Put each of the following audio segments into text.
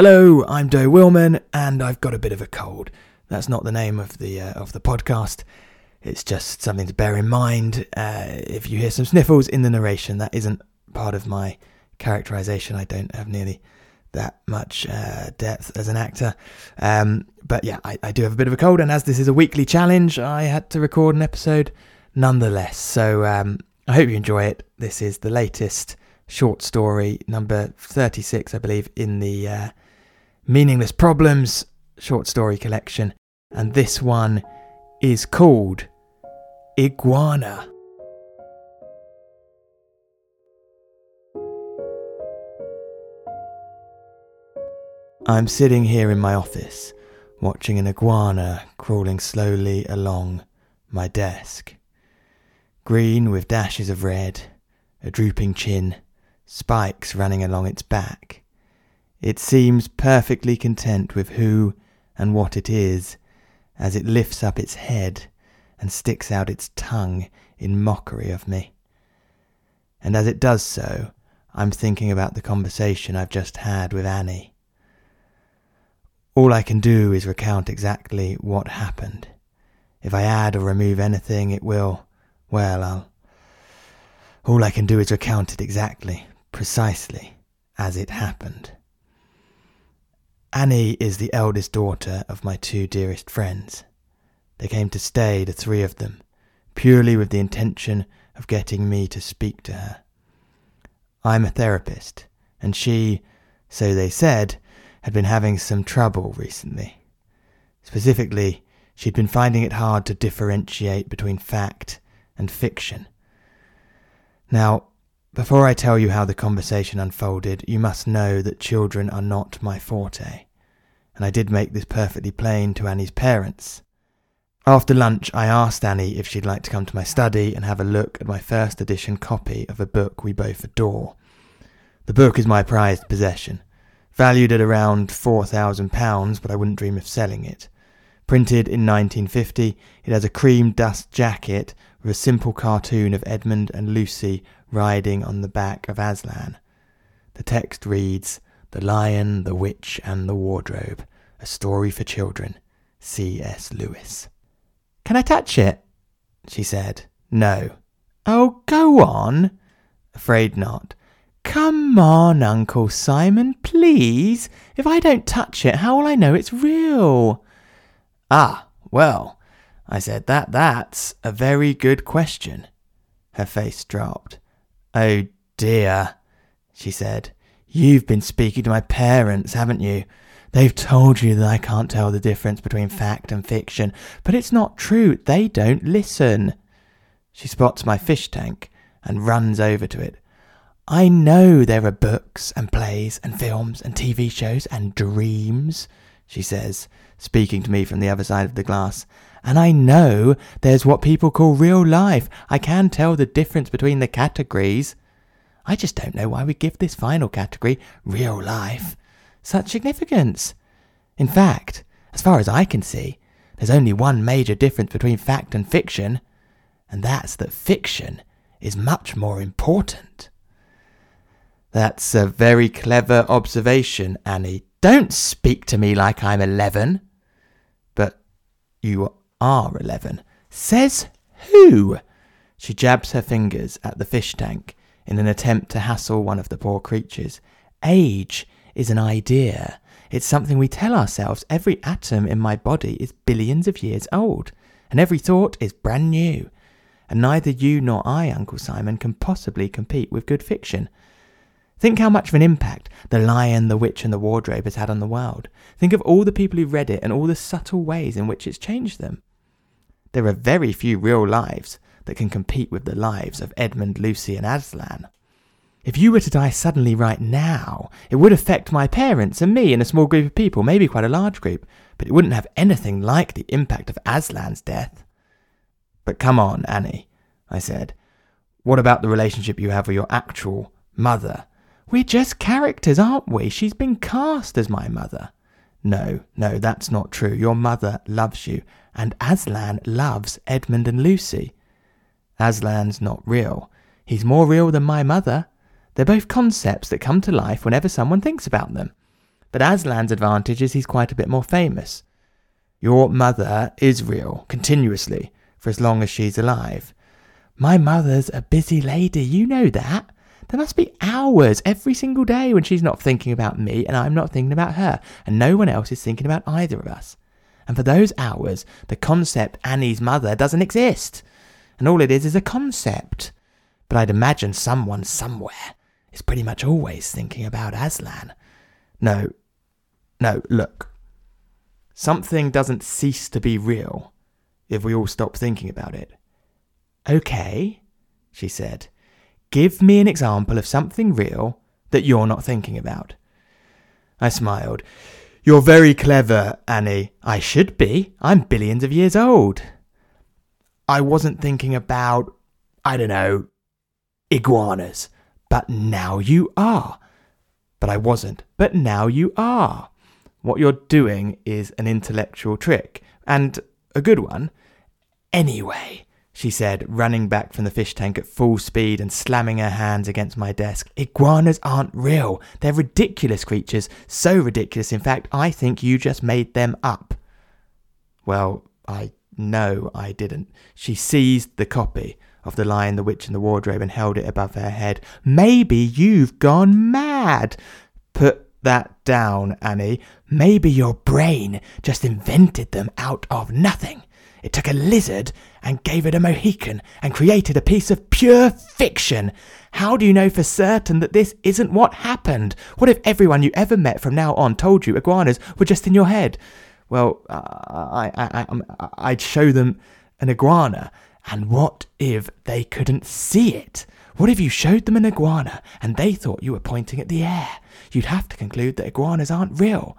Hello, I'm Doe Wilmann, and I've got a bit of a cold. That's not the name of the uh, of the podcast. It's just something to bear in mind. Uh, if you hear some sniffles in the narration, that isn't part of my characterization. I don't have nearly that much uh, depth as an actor. Um, but yeah, I, I, do have a bit of a cold, and as this is a weekly challenge, I had to record an episode nonetheless. So um, I hope you enjoy it. This is the latest short story, number 36, I believe, in the uh, Meaningless Problems short story collection. And this one is called Iguana. I'm sitting here in my office, watching an iguana crawling slowly along my desk. Green with dashes of red, a drooping chin, spikes running along its back. It seems perfectly content with who and what it is as it lifts up its head and sticks out its tongue in mockery of me. And as it does so, I'm thinking about the conversation I've just had with Annie. All I can do is recount exactly what happened. If I add or remove anything, it will, well, I'll. All I can do is recount it exactly, precisely, as it happened. Annie is the eldest daughter of my two dearest friends. They came to stay, the three of them, purely with the intention of getting me to speak to her. I'm a therapist, and she, so they said, had been having some trouble recently. Specifically, she'd been finding it hard to differentiate between fact and fiction. Now, before I tell you how the conversation unfolded, you must know that children are not my forte, and I did make this perfectly plain to Annie's parents. After lunch, I asked Annie if she'd like to come to my study and have a look at my first edition copy of a book we both adore. The book is my prized possession, Valued at around £4,000, but I wouldn't dream of selling it. Printed in 1950, it has a cream dust jacket with a simple cartoon of Edmund and Lucy riding on the back of Aslan. The text reads The Lion, the Witch, and the Wardrobe A Story for Children. C.S. Lewis. Can I touch it? she said. No. Oh, go on. Afraid not. Come on, Uncle Simon, please. If I don't touch it, how will I know it's real? Ah, well, I said that that's a very good question. Her face dropped. Oh dear, she said. You've been speaking to my parents, haven't you? They've told you that I can't tell the difference between fact and fiction, but it's not true. They don't listen. She spots my fish tank and runs over to it. I know there are books and plays and films and TV shows and dreams, she says, speaking to me from the other side of the glass. And I know there's what people call real life. I can tell the difference between the categories. I just don't know why we give this final category, real life, such significance. In fact, as far as I can see, there's only one major difference between fact and fiction, and that's that fiction is much more important. That's a very clever observation, Annie. Don't speak to me like I'm 11. But you are 11. Says who? She jabs her fingers at the fish tank in an attempt to hassle one of the poor creatures. Age is an idea. It's something we tell ourselves. Every atom in my body is billions of years old, and every thought is brand new. And neither you nor I, Uncle Simon, can possibly compete with good fiction. Think how much of an impact The Lion, the Witch, and the Wardrobe has had on the world. Think of all the people who read it and all the subtle ways in which it's changed them. There are very few real lives that can compete with the lives of Edmund, Lucy, and Aslan. If you were to die suddenly right now, it would affect my parents and me and a small group of people, maybe quite a large group, but it wouldn't have anything like the impact of Aslan's death. But come on, Annie, I said. What about the relationship you have with your actual mother? We're just characters, aren't we? She's been cast as my mother. No, no, that's not true. Your mother loves you, and Aslan loves Edmund and Lucy. Aslan's not real. He's more real than my mother. They're both concepts that come to life whenever someone thinks about them. But Aslan's advantage is he's quite a bit more famous. Your mother is real, continuously, for as long as she's alive. My mother's a busy lady, you know that. There must be hours every single day when she's not thinking about me and I'm not thinking about her, and no one else is thinking about either of us. And for those hours, the concept Annie's mother doesn't exist. And all it is is a concept. But I'd imagine someone somewhere is pretty much always thinking about Aslan. No, no, look. Something doesn't cease to be real if we all stop thinking about it. Okay, she said. Give me an example of something real that you're not thinking about. I smiled. You're very clever, Annie. I should be. I'm billions of years old. I wasn't thinking about, I don't know, iguanas. But now you are. But I wasn't. But now you are. What you're doing is an intellectual trick, and a good one. Anyway, she said, running back from the fish tank at full speed and slamming her hands against my desk. Iguanas aren't real. They're ridiculous creatures. So ridiculous, in fact, I think you just made them up. Well, I know I didn't. She seized the copy of The Lion, the Witch, and the Wardrobe and held it above her head. Maybe you've gone mad. Put that down, Annie. Maybe your brain just invented them out of nothing. It took a lizard and gave it a Mohican and created a piece of pure fiction. How do you know for certain that this isn't what happened? What if everyone you ever met from now on told you iguanas were just in your head? Well, uh, I, I, I, I'd show them an iguana. And what if they couldn't see it? What if you showed them an iguana and they thought you were pointing at the air? You'd have to conclude that iguanas aren't real.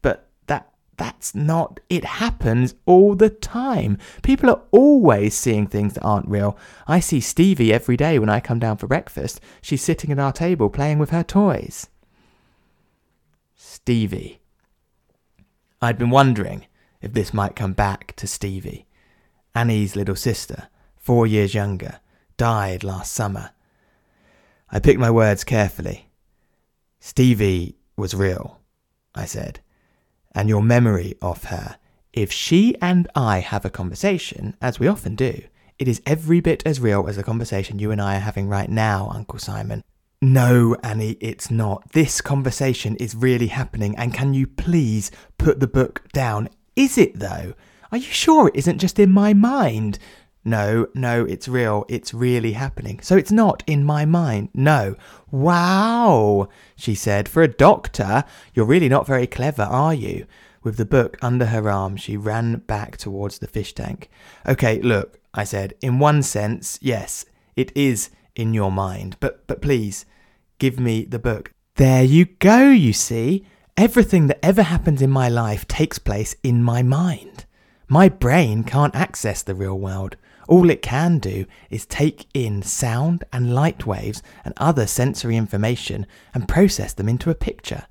But that that's not, it happens all the time. People are always seeing things that aren't real. I see Stevie every day when I come down for breakfast. She's sitting at our table playing with her toys. Stevie. I'd been wondering if this might come back to Stevie. Annie's little sister, four years younger, died last summer. I picked my words carefully. Stevie was real, I said and your memory of her. If she and I have a conversation, as we often do, it is every bit as real as the conversation you and I are having right now, Uncle Simon. No, Annie, it's not. This conversation is really happening, and can you please put the book down? Is it, though? Are you sure it isn't just in my mind? No, no, it's real. It's really happening. So it's not in my mind. No. Wow, she said. For a doctor, you're really not very clever, are you? With the book under her arm, she ran back towards the fish tank. Okay, look, I said. In one sense, yes, it is in your mind. But, but please, give me the book. There you go, you see. Everything that ever happens in my life takes place in my mind. My brain can't access the real world. All it can do is take in sound and light waves and other sensory information and process them into a picture.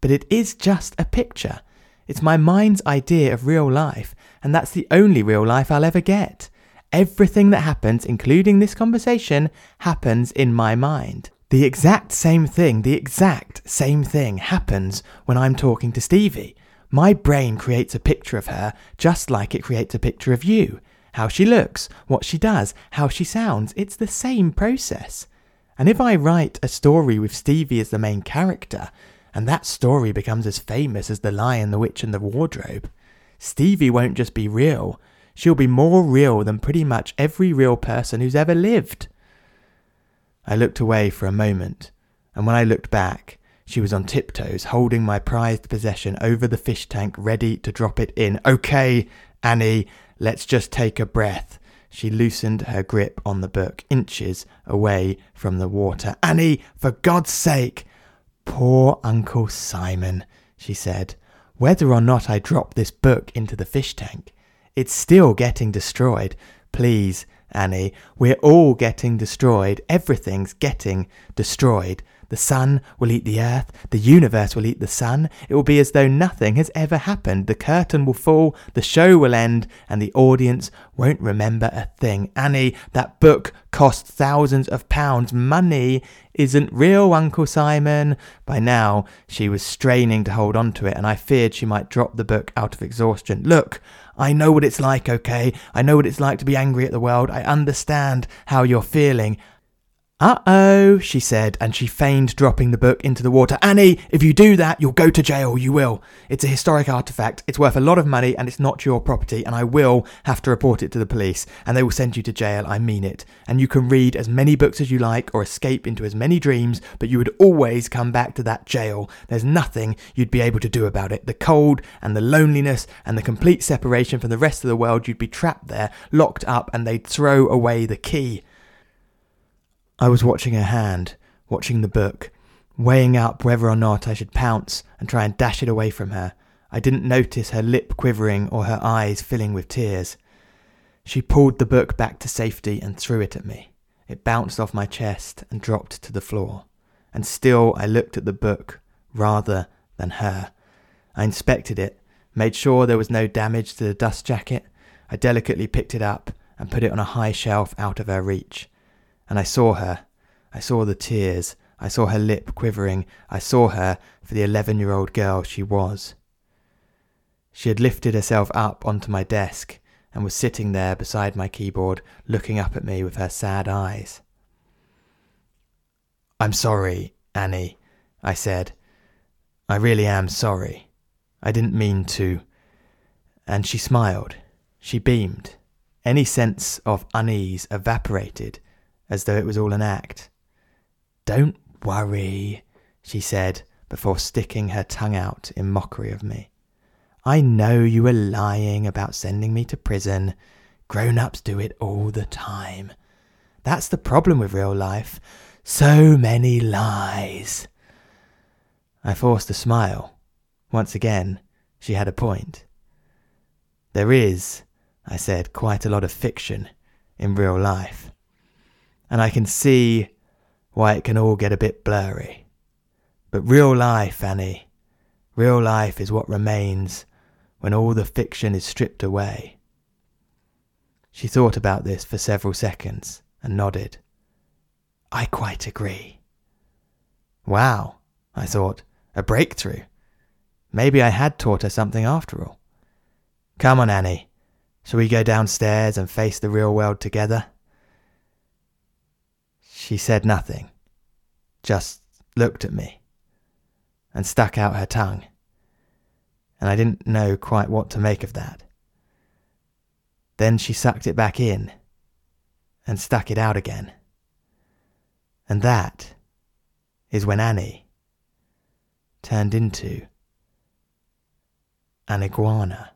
But it is just a picture. It's my mind's idea of real life, and that's the only real life I'll ever get. Everything that happens, including this conversation, happens in my mind. The exact same thing, the exact same thing happens when I'm talking to Stevie. My brain creates a picture of her just like it creates a picture of you how she looks, what she does, how she sounds. It's the same process. And if I write a story with Stevie as the main character, and that story becomes as famous as The Lion, the Witch, and the Wardrobe, Stevie won't just be real, she'll be more real than pretty much every real person who's ever lived. I looked away for a moment, and when I looked back, she was on tiptoes, holding my prized possession over the fish tank, ready to drop it in. Okay, Annie, Let's just take a breath. She loosened her grip on the book, inches away from the water. Annie, for God's sake! Poor Uncle Simon, she said. Whether or not I drop this book into the fish tank, it's still getting destroyed. Please, Annie, we're all getting destroyed. Everything's getting destroyed. The sun will eat the earth. The universe will eat the sun. It will be as though nothing has ever happened. The curtain will fall. The show will end. And the audience won't remember a thing. Annie, that book cost thousands of pounds. Money isn't real, Uncle Simon. By now, she was straining to hold on to it, and I feared she might drop the book out of exhaustion. Look, I know what it's like, okay? I know what it's like to be angry at the world. I understand how you're feeling. Uh oh, she said, and she feigned dropping the book into the water. Annie, if you do that, you'll go to jail. You will. It's a historic artifact. It's worth a lot of money, and it's not your property, and I will have to report it to the police, and they will send you to jail. I mean it. And you can read as many books as you like, or escape into as many dreams, but you would always come back to that jail. There's nothing you'd be able to do about it. The cold, and the loneliness, and the complete separation from the rest of the world, you'd be trapped there, locked up, and they'd throw away the key. I was watching her hand, watching the book, weighing up whether or not I should pounce and try and dash it away from her. I didn't notice her lip quivering or her eyes filling with tears. She pulled the book back to safety and threw it at me. It bounced off my chest and dropped to the floor. And still I looked at the book rather than her. I inspected it, made sure there was no damage to the dust jacket. I delicately picked it up and put it on a high shelf out of her reach. And I saw her. I saw the tears. I saw her lip quivering. I saw her for the eleven year old girl she was. She had lifted herself up onto my desk and was sitting there beside my keyboard, looking up at me with her sad eyes. I'm sorry, Annie, I said. I really am sorry. I didn't mean to. And she smiled. She beamed. Any sense of unease evaporated as though it was all an act. Don't worry, she said before sticking her tongue out in mockery of me. I know you were lying about sending me to prison. Grown ups do it all the time. That's the problem with real life. So many lies. I forced a smile. Once again, she had a point. There is, I said, quite a lot of fiction in real life and I can see why it can all get a bit blurry. But real life, Annie, real life is what remains when all the fiction is stripped away. She thought about this for several seconds and nodded. I quite agree. Wow, I thought, a breakthrough. Maybe I had taught her something after all. Come on, Annie. Shall we go downstairs and face the real world together? She said nothing, just looked at me and stuck out her tongue, and I didn't know quite what to make of that. Then she sucked it back in and stuck it out again. And that is when Annie turned into an iguana.